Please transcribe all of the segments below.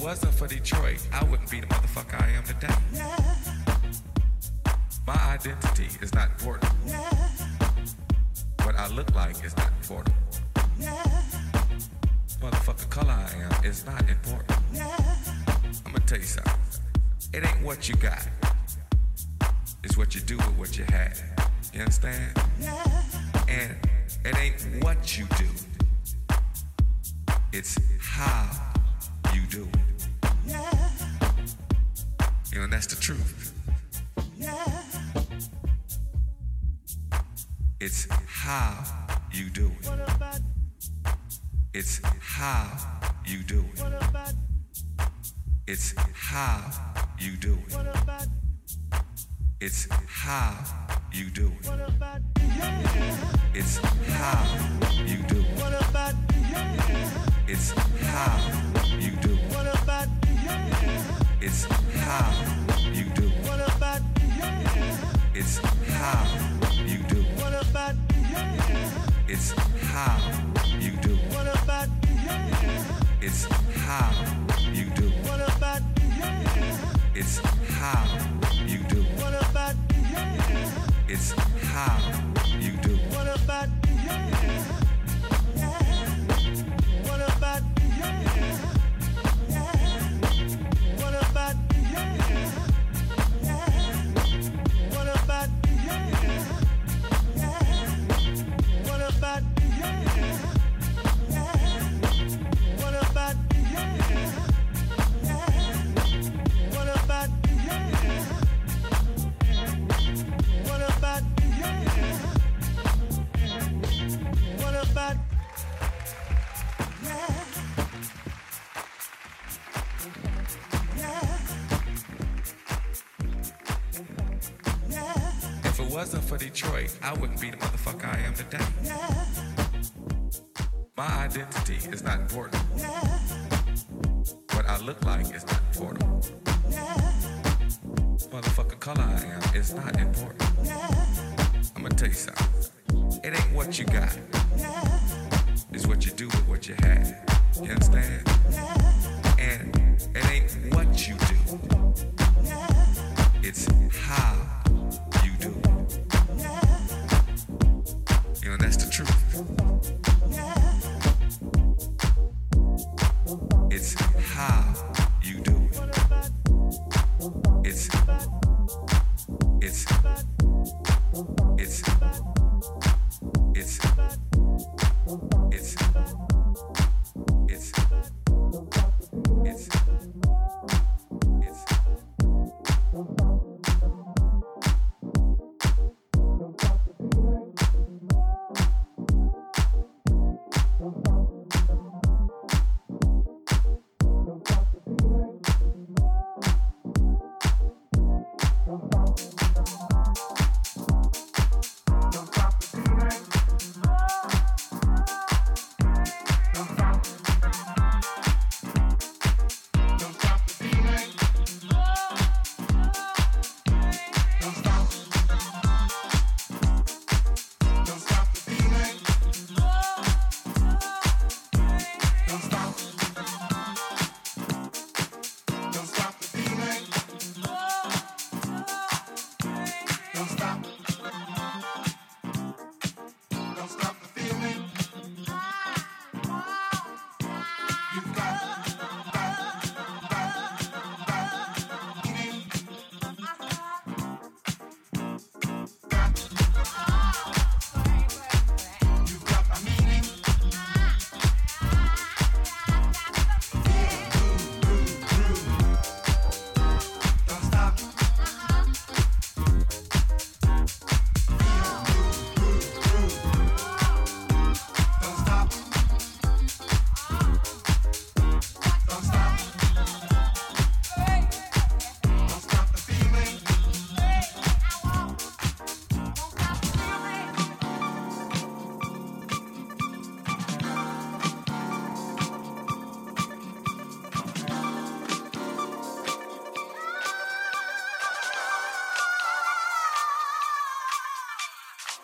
it wasn't for Detroit, I wouldn't be the motherfucker I am today. Yeah. My identity is not important. Yeah. What I look like is not important. Yeah. Motherfucker color I am is not important. Yeah. I'm gonna tell you something. It ain't what you got. It's what you do with what you have. You understand? Yeah. And it ain't what you do. It's how You know, and that's the truth. Yeah. It's how you do it. It's how you do it. It's how you do it. It's how you do it. It's how you do it. It's how you do it. It's how you do. What about It's how you do. What about It's how you do. What about It's how you do. What about It's how you do. What about It's how you do. What about What about for Detroit, I wouldn't be the motherfucker I am today. Yeah. My identity is not important. Yeah. What I look like is not important. Yeah. Motherfucker color I am is not important. I'm gonna tell you something. It ain't what you got.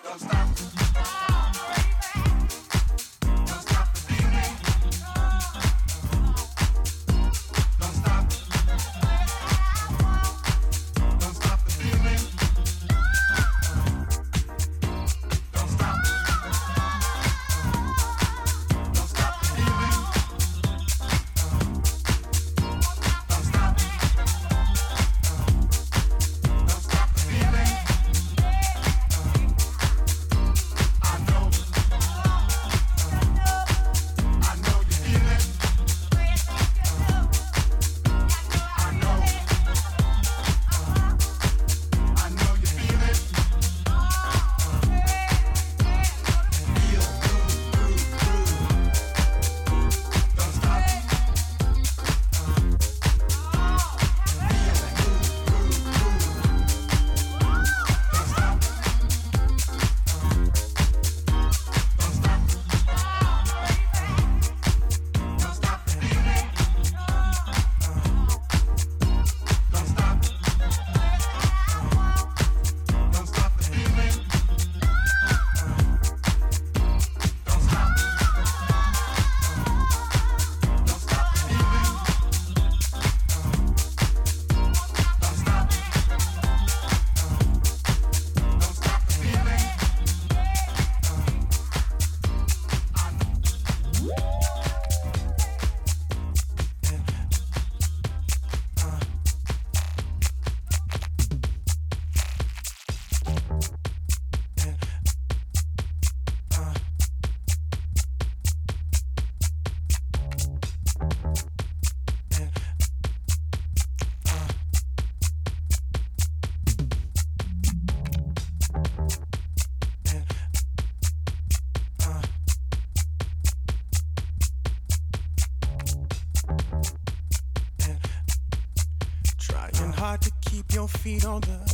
Trying feet on the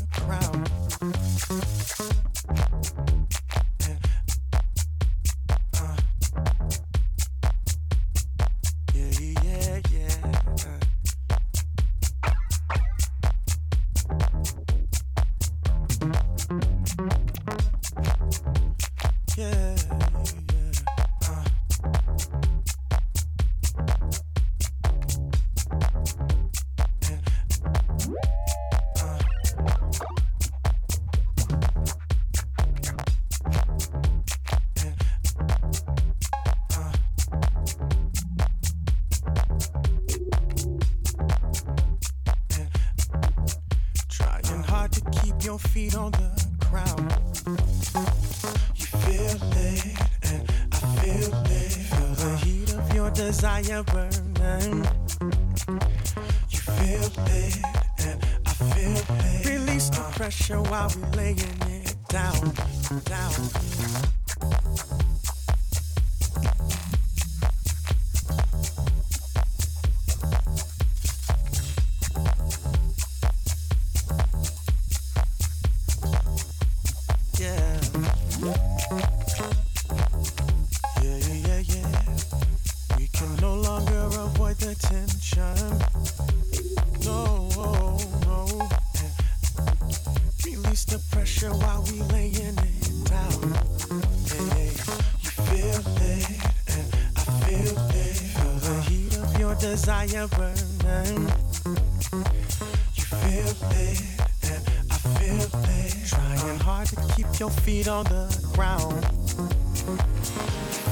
feet on the ground.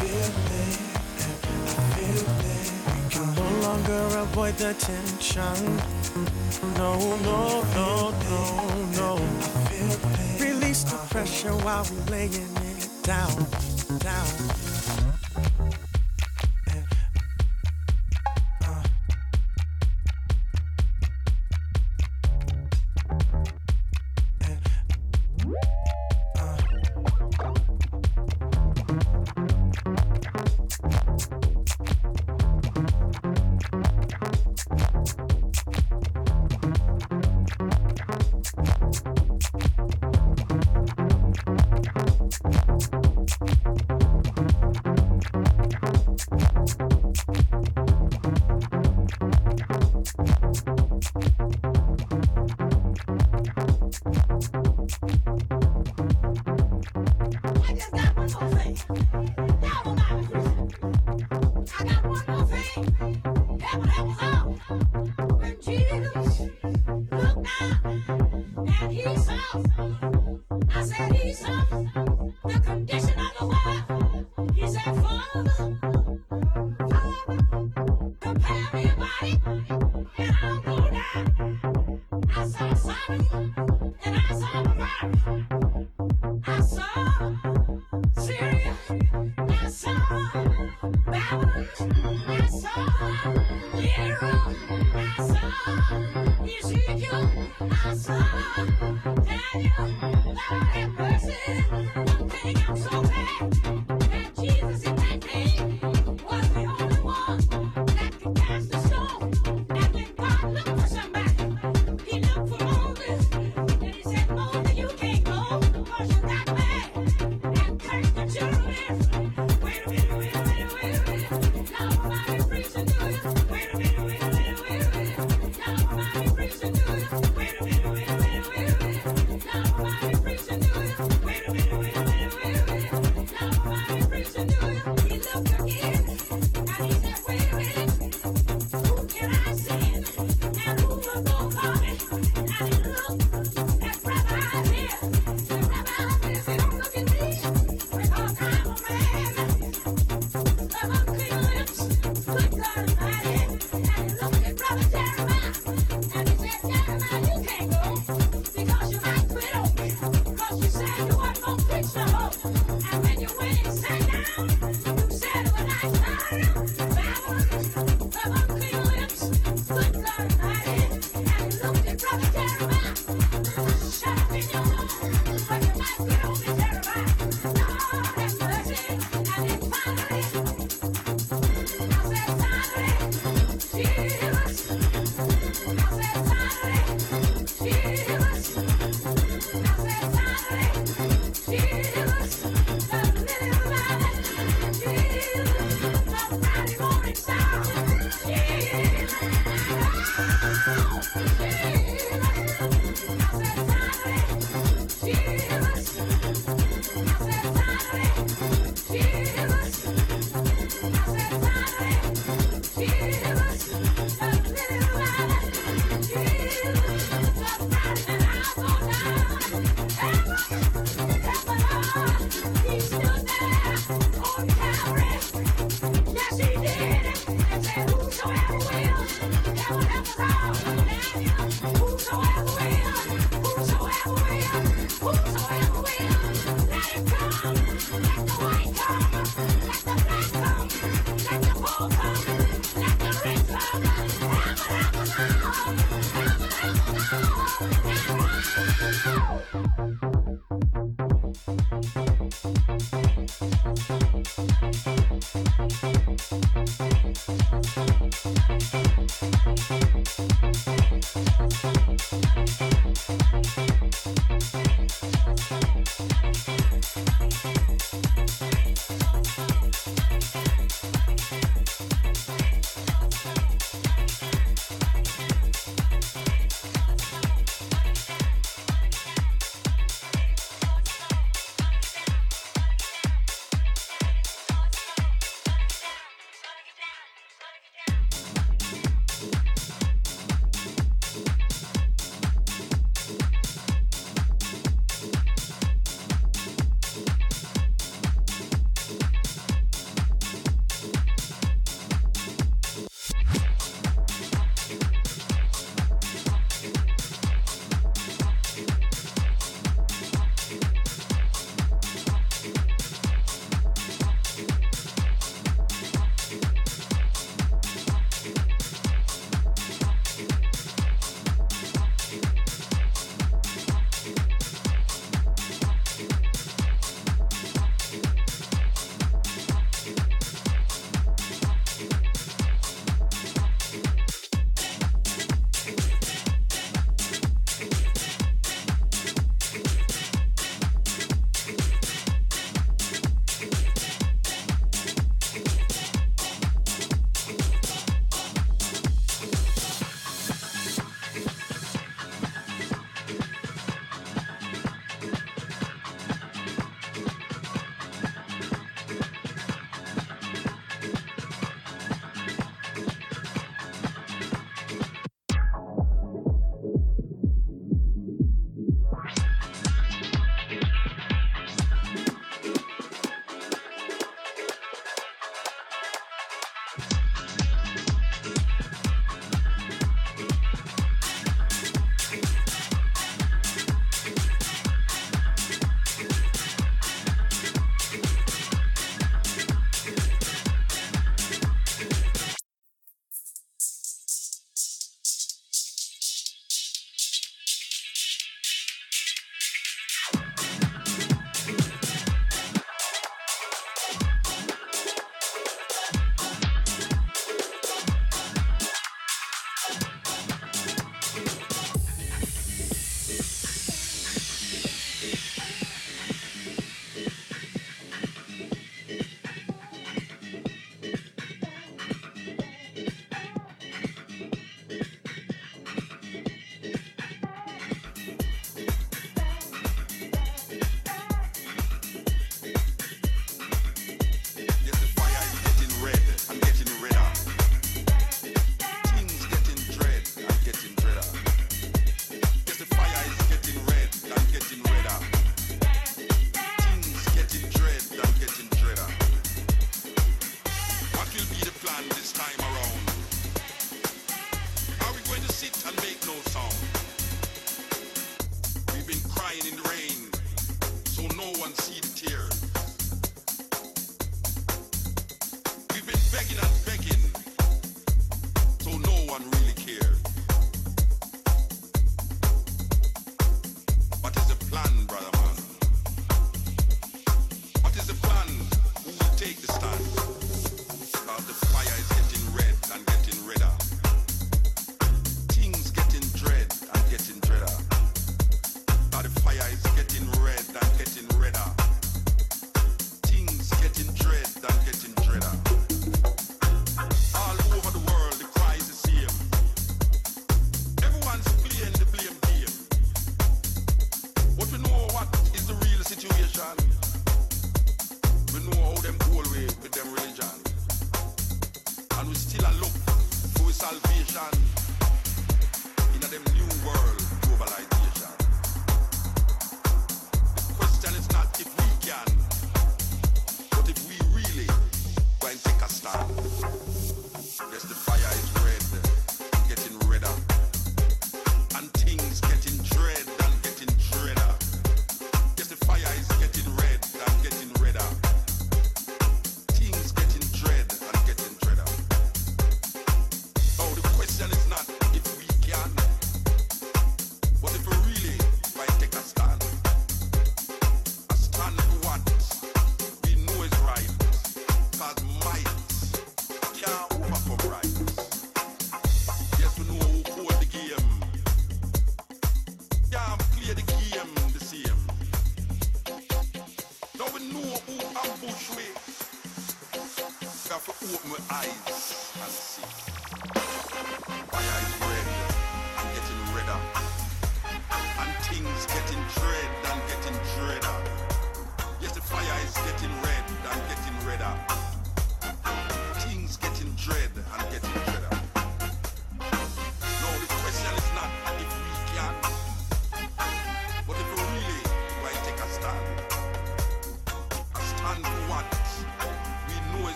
Feel. Can no longer avoid the tension. No, no, no, no, no. Release the pressure while we're laying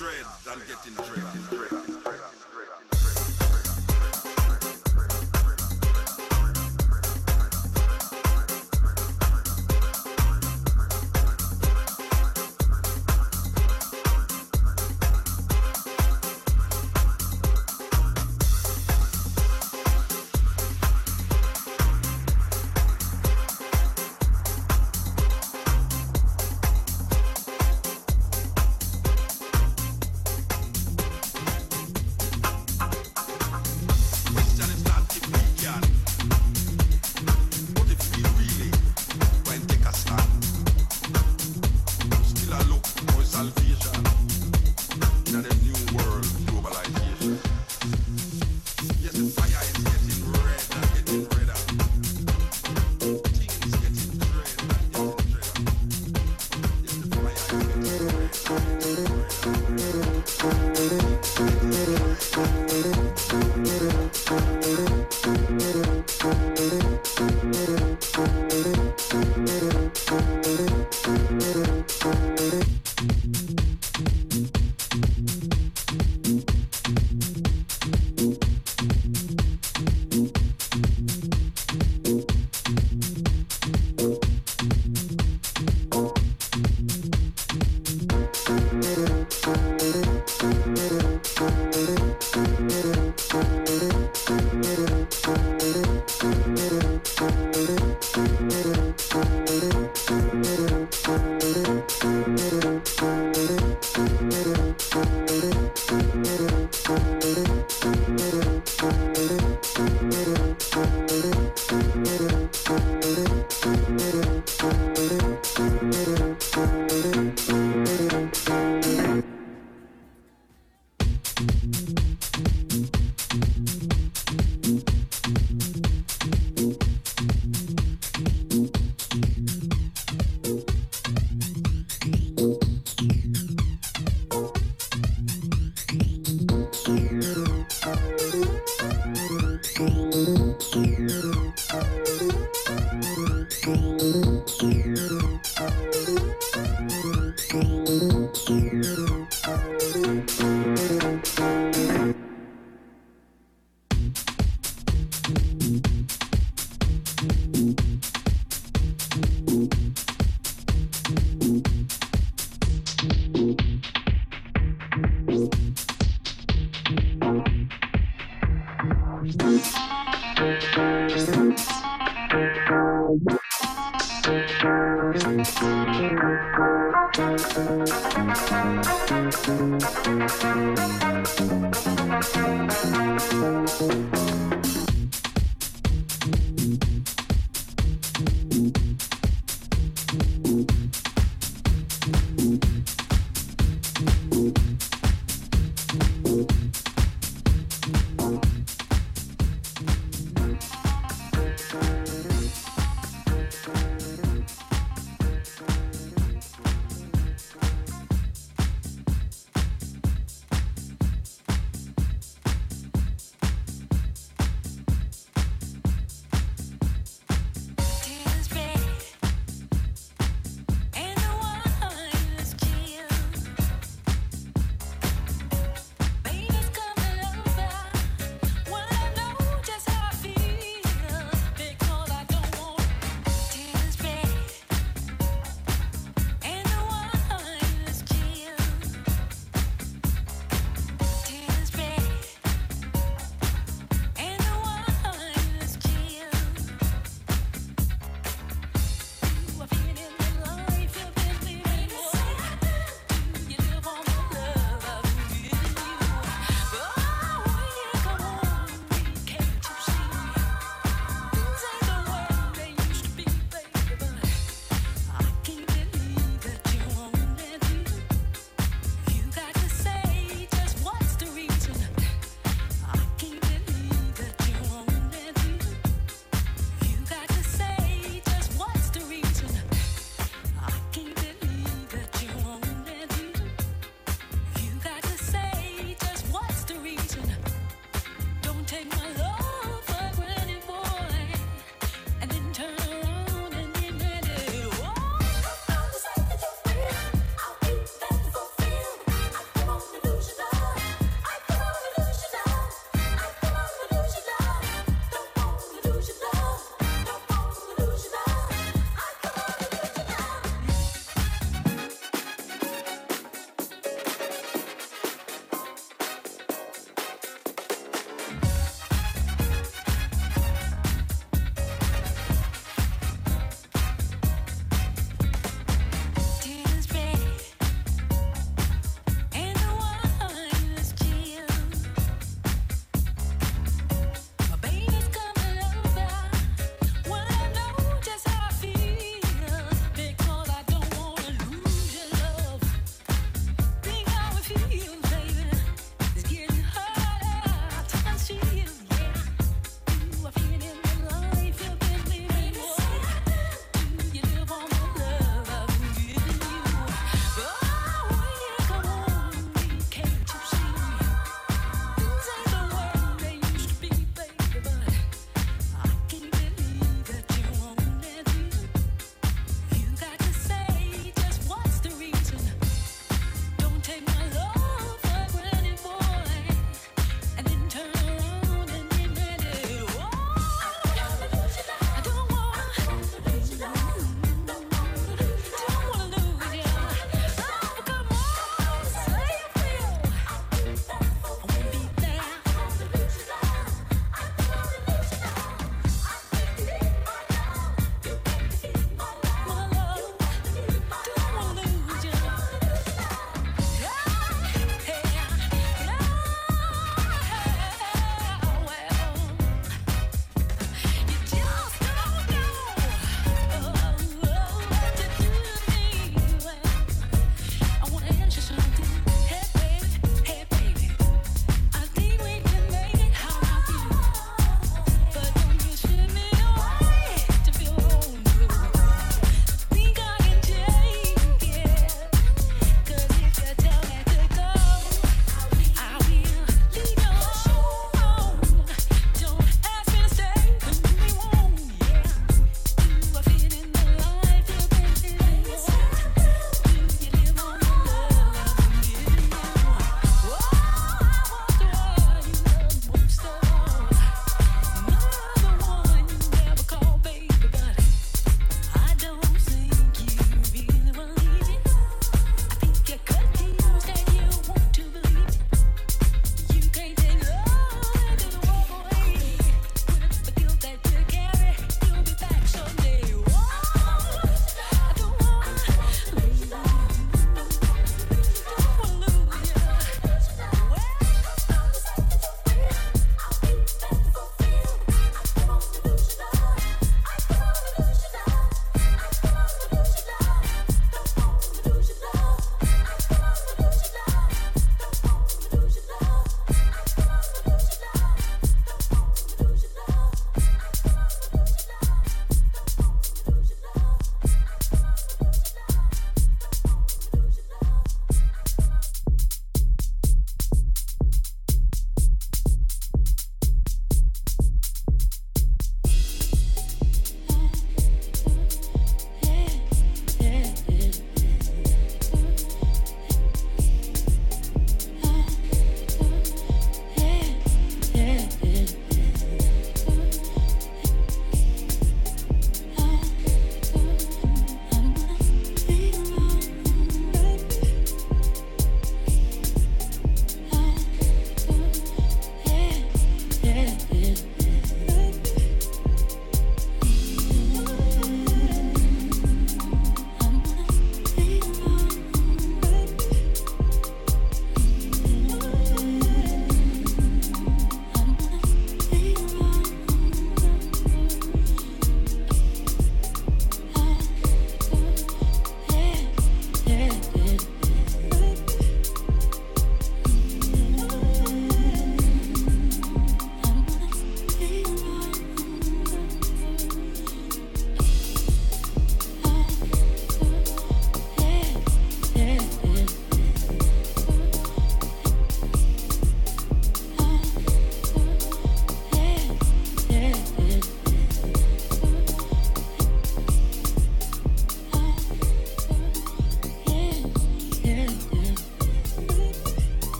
dread than getting dread.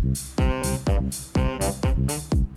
Thank you.